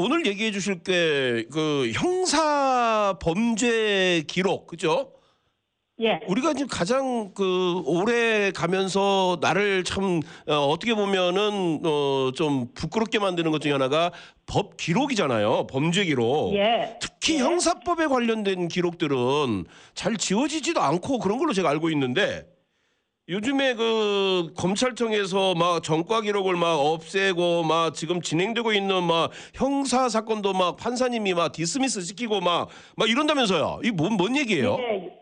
오늘 얘기해 주실 게 그 형사 범죄 기록 그죠? 예. 우리가 지금 가장 그 오래 가면서 나를 참 어, 어떻게 보면은 어, 좀 부끄럽게 만드는 것 중에 하나가 법 기록이잖아요. 범죄 기록. 예. 특히 예. 형사법에 관련된 기록들은 잘 지워지지도 않고 그런 걸로 제가 알고 있는데 요즘에 그 검찰청에서 막 전과 기록을 막 없애고 막 지금 진행되고 있는 막 형사 사건도 막 판사님이 막 디스미스 시키고 막 막 이런다면서요. 이게 뭔, 뭔 얘기예요? 예.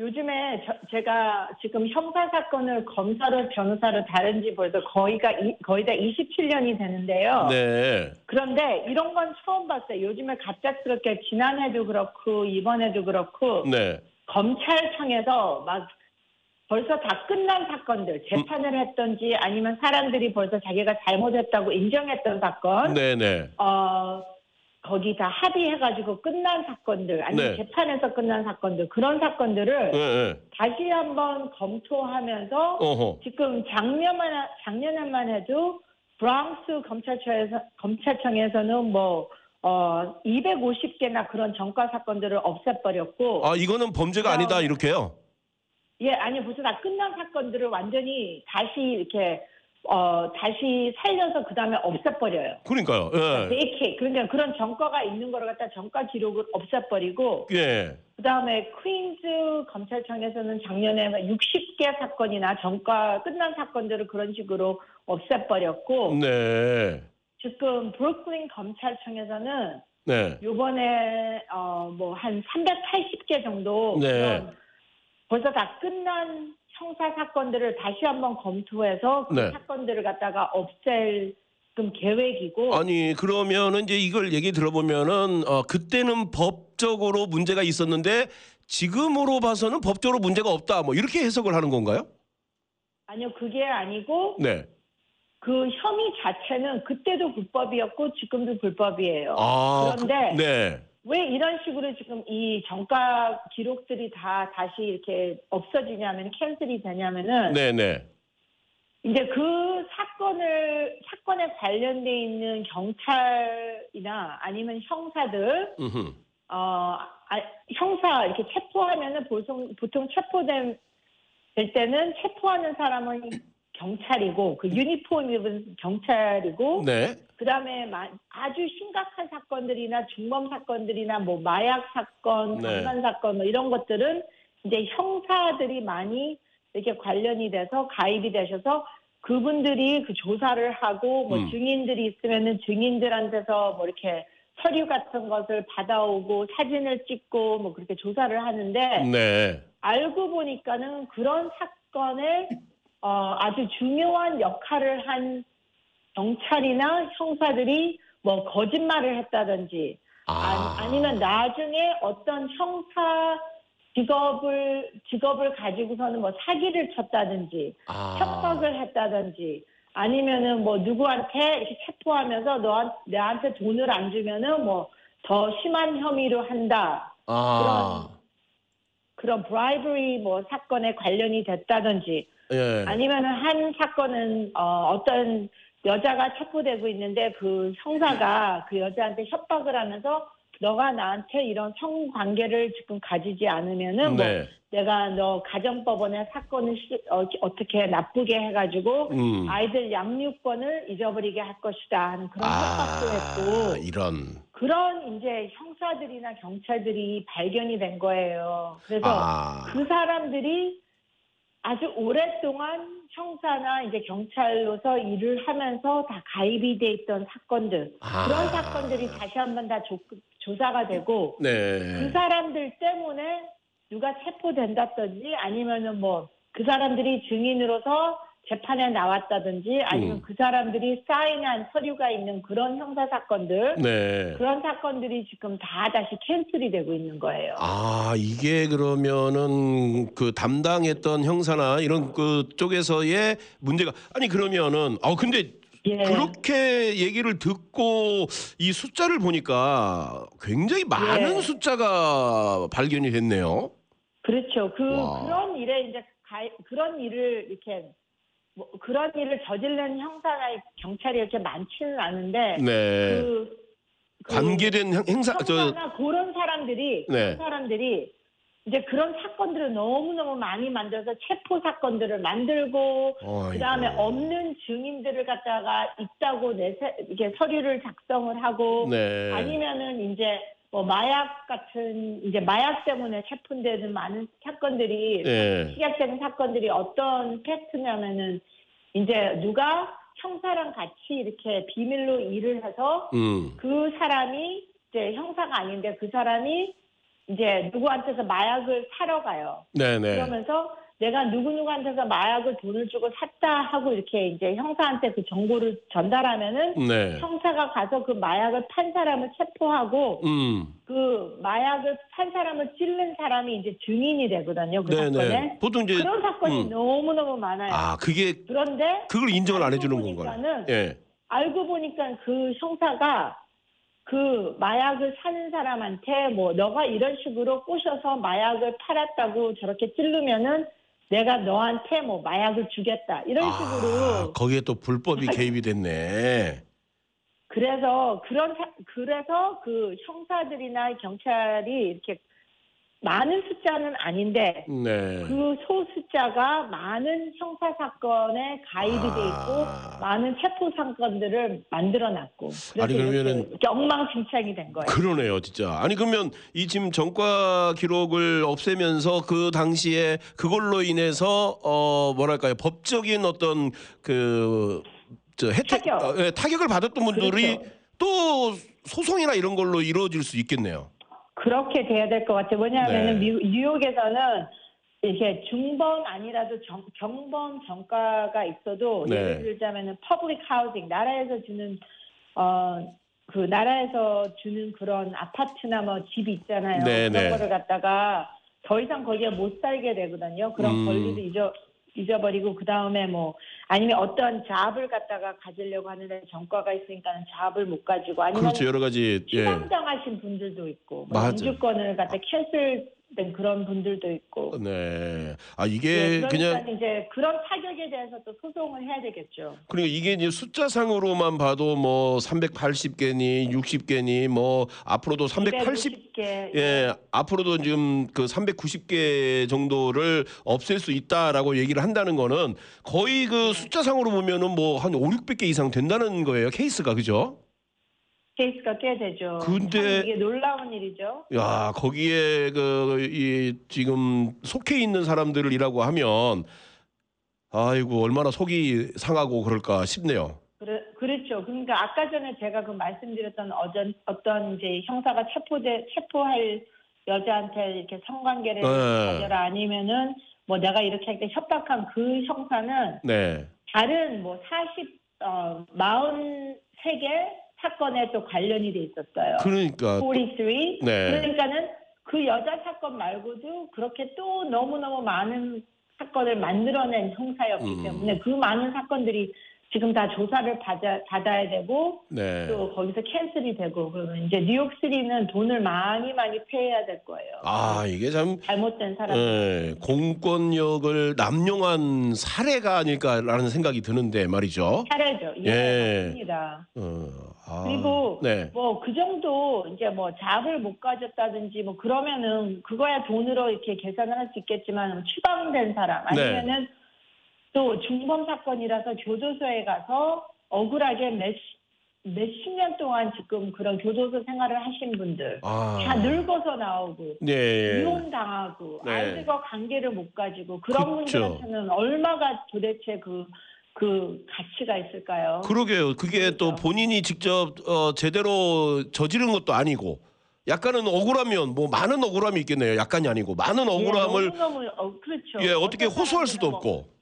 요즘에 저- 제가 지금 형사 사건을 검사로 변호사로 다른 지 벌써 거의가 이- 거의 다 27년이 되는데요. 네. 그런데 이런 건 처음 봤어요. 요즘에 갑작스럽게 지난해도 그렇고 이번에도 그렇고 네. 검찰청에서 막 벌써 다 끝난 사건들 재판을 했던지 아니면 사람들이 벌써 자기가 잘못했다고 인정했던 사건 네, 네. 어 거기 다 합의해가지고 끝난 사건들 아니면 네. 재판에서 끝난 사건들 그런 사건들을 네, 네. 다시 한번 검토하면서 어허. 지금 작년만 작년에만 해도 브랑스 검찰청에서 검찰청에서는 뭐 어, 250개나 그런 전과 사건들을 없애버렸고, 아, 이거는 범죄가 아니다 이렇게요. 예, 아니 벌써 다 끝난 사건들을 완전히 다시 이렇게 어, 다시 살려서 그 다음에 없애버려요. 그러니까요. 예. 이렇게 그러니까 그런 전과가 있는 거를 갖다 전과 기록을 없애버리고, 예. 그 다음에 퀸즈 검찰청에서는 작년에 60개 사건이나 전과 끝난 사건들을 그런 식으로 없애버렸고, 네. 지금 브루클린 검찰청에서는 네. 요번에 어 뭐 한 380개 정도 네. 벌써 다 끝난 형사 사건들을 다시 한번 검토해서 그 네. 사건들을 갖다가 없앨 지금 계획이고 아니 그러면은 이제 이걸 얘기 들어보면은 어 그때는 법적으로 문제가 있었는데 지금으로 봐서는 법적으로 문제가 없다 뭐 이렇게 해석을 하는 건가요? 아니요 그게 아니고 네. 그 혐의 자체는 그때도 불법이었고 지금도 불법이에요. 아 그런데 그, 네. 왜 이런 식으로 지금 이 정가 기록들이 다 다시 이렇게 없어지냐면 캔슬이 되냐면은 네, 네. 이제 그 사건을 사건에 관련돼 있는 경찰이나 아니면 형사들 음흠. 어 아, 형사 이렇게 체포하면은 보통 보통 체포된 될 때는 체포하는 사람은 경찰이고 그 유니폼 입은 경찰이고 네. 그다음에 마- 아주 심각한 사건들이나 중범 사건들이나 뭐 마약 사건, 네. 강간 사건 뭐 이런 것들은 이제 형사들이 많이 이렇게 관련이 돼서 가입이 되셔서 그분들이 그 조사를 하고 뭐 음. 증인들이 있으면은 증인들한테서 뭐 이렇게 서류 같은 것을 받아오고 사진을 찍고 뭐 그렇게 조사를 하는데 네. 알고 보니까는 그런 사건에 어, 아주 중요한 역할을 한 경찰이나 형사들이 뭐 거짓말을 했다든지 아. 아, 니면 나중에 어떤 형사 직업을 직업을 가지고서는 뭐 사기를 쳤다든지 아. 협박을 했다든지 아니면은 뭐 누구한테 이렇게 체포하면서 너한 나한테 돈을 안 주면은 뭐 더 심한 혐의로 한다 아. 그런 브라이버리 뭐 사건에 관련이 됐다든지 예. 아니면은 한 사건은 어, 어떤 여자가 체포되고 있는데 그 형사가 그 여자한테 협박을 하면서 너가 나한테 이런 성관계를 지금 가지지 않으면은 뭐 네. 내가 너 가정법원에 사건을 시, 어, 어떻게 나쁘게 해가지고 음. 아이들 양육권을 잊어버리게 할 것이다 하는 그런 협박도 아, 했고 이런. 그런 이제 형사들이나 경찰들이 발견이 된 거예요. 그래서 아. 그 사람들이 아주 오랫동안 형사나 이제 경찰로서 일을 하면서 다 가입이 돼 있던 사건들 아. 그런 사건들이 다시 한번 다 조, 조사가 되고 그 네. 사람들 때문에 누가 체포된다든지 아니면은 뭐 그 사람들이 증인으로서 재판에 나왔다든지 아니면 음. 그 사람들이 사인한 서류가 있는 그런 형사 사건들 네. 그런 사건들이 지금 다 다시 캔슬이 되고 있는 거예요. 아, 이게 그러면은 그 담당했던 형사나 이런 그 쪽에서의 문제가 아니 그러면은 아 근데 예. 그렇게 얘기를 듣고 이 숫자를 보니까 굉장히 많은 예. 숫자가 발견이 됐네요. 그렇죠. 그 와. 그런 일에 이제 가, 그런 일을 이렇게 뭐 그런 일을 저지른 형사나 경찰이 이렇게 많지는 않은데 네. 그 그 관계된 행- 행사 저 형사나 그런 사람들이 네. 그런 사람들이 이제 그런 사건들을 너무 너무 많이 만들어서 체포 사건들을 만들고 그 다음에 어이구. 없는 증인들을 갖다가 있다고 내세 이게 서류를 작성을 하고 네. 아니면은 이제 뭐 마약 같은 이제 마약 때문에 체포되는 많은 사건들이 예. 시각적인 사건들이 어떤 팩트냐면은 이제 누가 형사랑 같이 이렇게 비밀로 일을 해서 음. 그 사람이 이제 형사가 아닌데 그 사람이 이제 누구한테서 마약을 사러 가요. 네, 네. 그러면서 내가 누구누구한테서 마약을 돈을 주고 샀다 하고 이렇게 이제 형사한테 그 정보를 전달하면은 네. 형사가 가서 그 마약을 판 사람을 체포하고 음. 그 마약을 판 사람을 찔른 사람이 이제 증인이 되거든요. 그 네, 사건에. 네. 보통 이제 그런 사건이 음. 너무 너무 많아요. 아, 그게 그런데 그걸 인정을 안 해주는 건가요? 예. 알고 보니까 그 형사가 그 마약을 사는 사람한테 뭐 너가 이런 식으로 꼬셔서 마약을 팔았다고 저렇게 찌르면은 내가 너한테 뭐 마약을 주겠다. 이런 아, 식으로. 거기에 또 불법이 개입이 됐네. 그래서 그런 사- 그래서 그 형사들이나 경찰이 이렇게 많은 숫자는 아닌데 네. 그 소숫자가 많은 형사 사건에 가입이 돼 있고 아. 많은 체포 사건들을 만들어놨고 그래서 아니, 그러면은- 이렇게 엉망진창이 된 거예요. 그러네요, 진짜. 아니 그러면 이 지금 전과 기록을 없애면서 그 당시에 그걸로 인해서 어 뭐랄까요 법적인 어떤 그 저 혜택 타격. 어, 예, 타격을 받았던 분들이 그렇죠. 또 소송이나 이런 걸로 이루어질 수 있겠네요. 그렇게 돼야 될 것 같아요. 왜냐하면 네. 뉴욕에서는 이렇게 중범 아니라도 정, 경범 전과가 있어도 네. 예를 들자면은 public housing 나라에서 주는 어 그 나라에서 주는 그런 아파트나 뭐 집이 있잖아요. 네, 그런 네. 거를 갖다가 더 이상 거기에 못 살게 되거든요. 그런 음. 권리도 잊어 잊어버리고 그 다음에 뭐 아니면 어떤 잡을 갖다가 가지려고 하는데 전과가 있으니까는 잡을 못 가지고 아니면 그렇죠 여러 가지 예. 추방당하신 분들도 있고 뭐. 영주권을 갖다 캔슬 된 그런 분들도 있고 네. 아 네, 이게 그러니까 그냥 이제 그런 타격에 대해서 또 소송을 해야 되겠죠. 그러니까 이게 이제 숫자상으로만 봐도 뭐 380개니 60개니 뭐 앞으로도 380 250개 예, 앞으로도 지금 그 390개 정도를 없앨 수 있다라고 얘기를 한다는 거는 거의 그 숫자상으로 보면은 뭐 한 5, 600개 이상 된다는 거예요. 케이스가 그죠? 케이스가 꽤 되죠. 근데- 참 이게 놀라운 일이죠. 야, 거기에 그 이 지금 속해 있는 사람들이라고 하면 아이고 얼마나 속이 상하고 그럴까 싶네요. 그래, 그렇죠. 그러니까 아까 전에 제가 그 말씀드렸던 어전, 어떤 이제 형사가 체포돼 체포할 여자한테 이렇게 성관계를 네. 가져라 아니면은 뭐 내가 이렇게 할 때 협박한 그 형사는 네. 다른 뭐 40, 어, 43개 사건에 또 관련이 돼 있었어요. 그러니까 43. 네. 그러니까는 그 여자 사건 말고도 그렇게 또 너무너무 많은 사건을 만들어낸 형사였기 음. 때문에 그 많은 사건들이 지금 다 조사를 받아, 받아야 되고 네. 또 거기서 캔슬이 되고 그러면 이제 뉴욕시리는 돈을 많이 많이 페이해야 될 거예요. 아, 이게 참 잘못된 사람. 예, 공권력을 남용한 사례가 아닐까라는 생각이 드는데 말이죠. 차례죠. 예. 예, 맞습니다. 어, 아, 그리고 네. 뭐 그 정도 이제 뭐 잡을 못 가졌다든지 뭐 그러면은 그거야 돈으로 이렇게 계산을 할 수 있겠지만 추방된 사람 네. 아니면은 또 중범 사건이라서 교도소에 가서 억울하게 몇 몇십 년 동안 지금 그런 교도소 생활을 하신 분들 아, 다 늙어서 나오고 네. 이혼 당하고 네. 아이들과 관계를 못 가지고 그런 그쵸. 분들한테는 얼마가 도대체 그 그 가치가 있을까요? 그러게요. 그게 또 그렇죠. 본인이 직접 어, 제대로 저지른 것도 아니고 약간은 억울하면 뭐 많은 억울함이 있겠네요. 약간이 아니고 많은 억울함을 예, 너무너무 어, 그렇죠. 예 어떻게 어떤 호소할 수도 사람들은 뭐- 없고.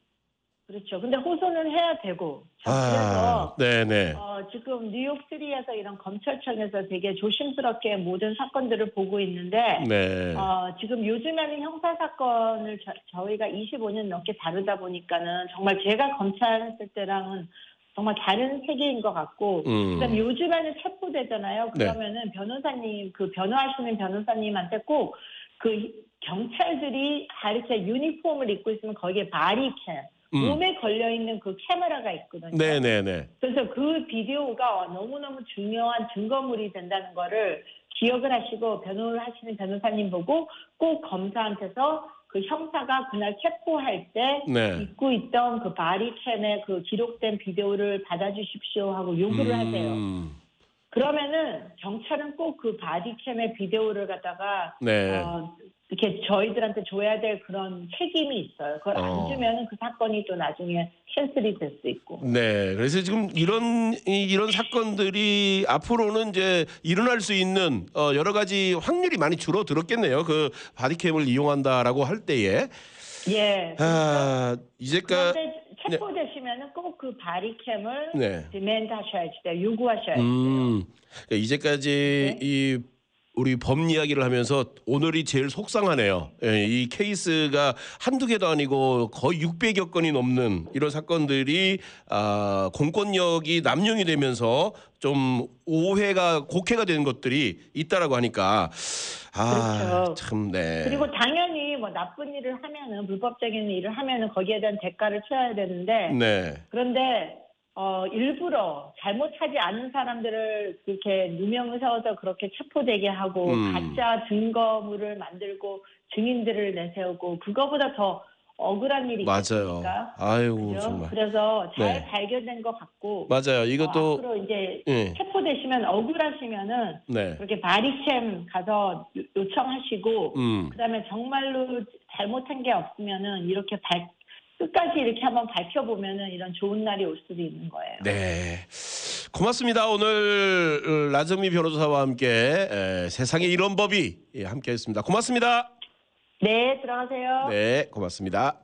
그렇죠. 근데 호소는 해야 되고. 자, 아, 그래서 네네. 어, 지금 뉴욕시리에서 이런 검찰청에서 되게 조심스럽게 모든 사건들을 보고 있는데 네. 어, 지금 요즘에는 형사 사건을 저, 희가 25년 넘게 다루다 보니까는 정말 제가 검찰 했을 때랑은 정말 다른 세계인 것 같고 음. 그다음 요즘에는 체포되잖아요. 네. 그러면은 변호사님 그 변호하시는 변호사님한테 꼭 그 경찰들이 다 이렇게 유니폼을 입고 있으면 거기에 바리캠 음. 몸에 걸려 있는 그 카메라가 있거든요. 네네네. 그래서 그 비디오가 너무너무 중요한 증거물이 된다는 거를 기억을 하시고 변호를 하시는 변호사님 보고 꼭 검사한테서 그 형사가 그날 체포할 때 네. 입고 있던 그 바리캠의 그 기록된 비디오를 받아주십시오 하고 요구를 하세요. 음, 그러면은 경찰은 꼭 그 바디캠의 비디오를 갖다가 네. 어, 이렇게 저희들한테 줘야 될 그런 책임이 있어요. 그걸 어. 안 주면은 그 사건이 또 나중에 cancel이 될 수 있고. 네, 그래서 지금 이런 이- 이런 사건들이 앞으로는 이제 일어날 수 있는 어, 여러 가지 확률이 많이 줄어들었겠네요. 그 바디캠을 이용한다라고 할 때에 예. 아 이제까 그런데 체포되시면은 꼭 그 바디캠을 네, demand 하셔야지 돼요. 요구하셔야지 돼요. 음, 그러니까 이제까지 네. 이 우리 법 이야기를 하면서 오늘이 제일 속상하네요. 예, 이 케이스가 한두 개도 아니고 거의 600여 건이 넘는 이런 사건들이 아, 공권력이 남용이 되면서 좀 오해가 곡해가 되는 것들이 있다라고 하니까 아, 그렇죠. 참 네. 그리고 당연히 뭐 나쁜 일을 하면은 불법적인 일을 하면은 거기에 대한 대가를 쳐야 되는데 네. 그런데 어 일부러 잘못하지 않은 사람들을 그렇게 누명을 세워서 그렇게 체포되게 하고 음. 가짜 증거물을 만들고 증인들을 내세우고 그거보다 더 억울한 일이 맞아요. 있겠습니까? 아이고? 정말. 그래서 잘 네. 발견된 것 같고 맞아요. 어, 이것도 앞으로 이제 예. 체포되시면 억울하시면은 네. 그렇게 바리캠 가서 요- 요청하시고 음. 그다음에 정말로 잘못한 게 없으면은 이렇게 발 끝까지 이렇게 한번 밝혀보면은 이런 좋은 날이 올 수도 있는 거예요. 네. 고맙습니다. 오늘 어, 라즈미 변호사와 함께 에, 세상에 이런 법이 예, 함께했습니다. 고맙습니다. 네, 들어가세요. 네, 고맙습니다.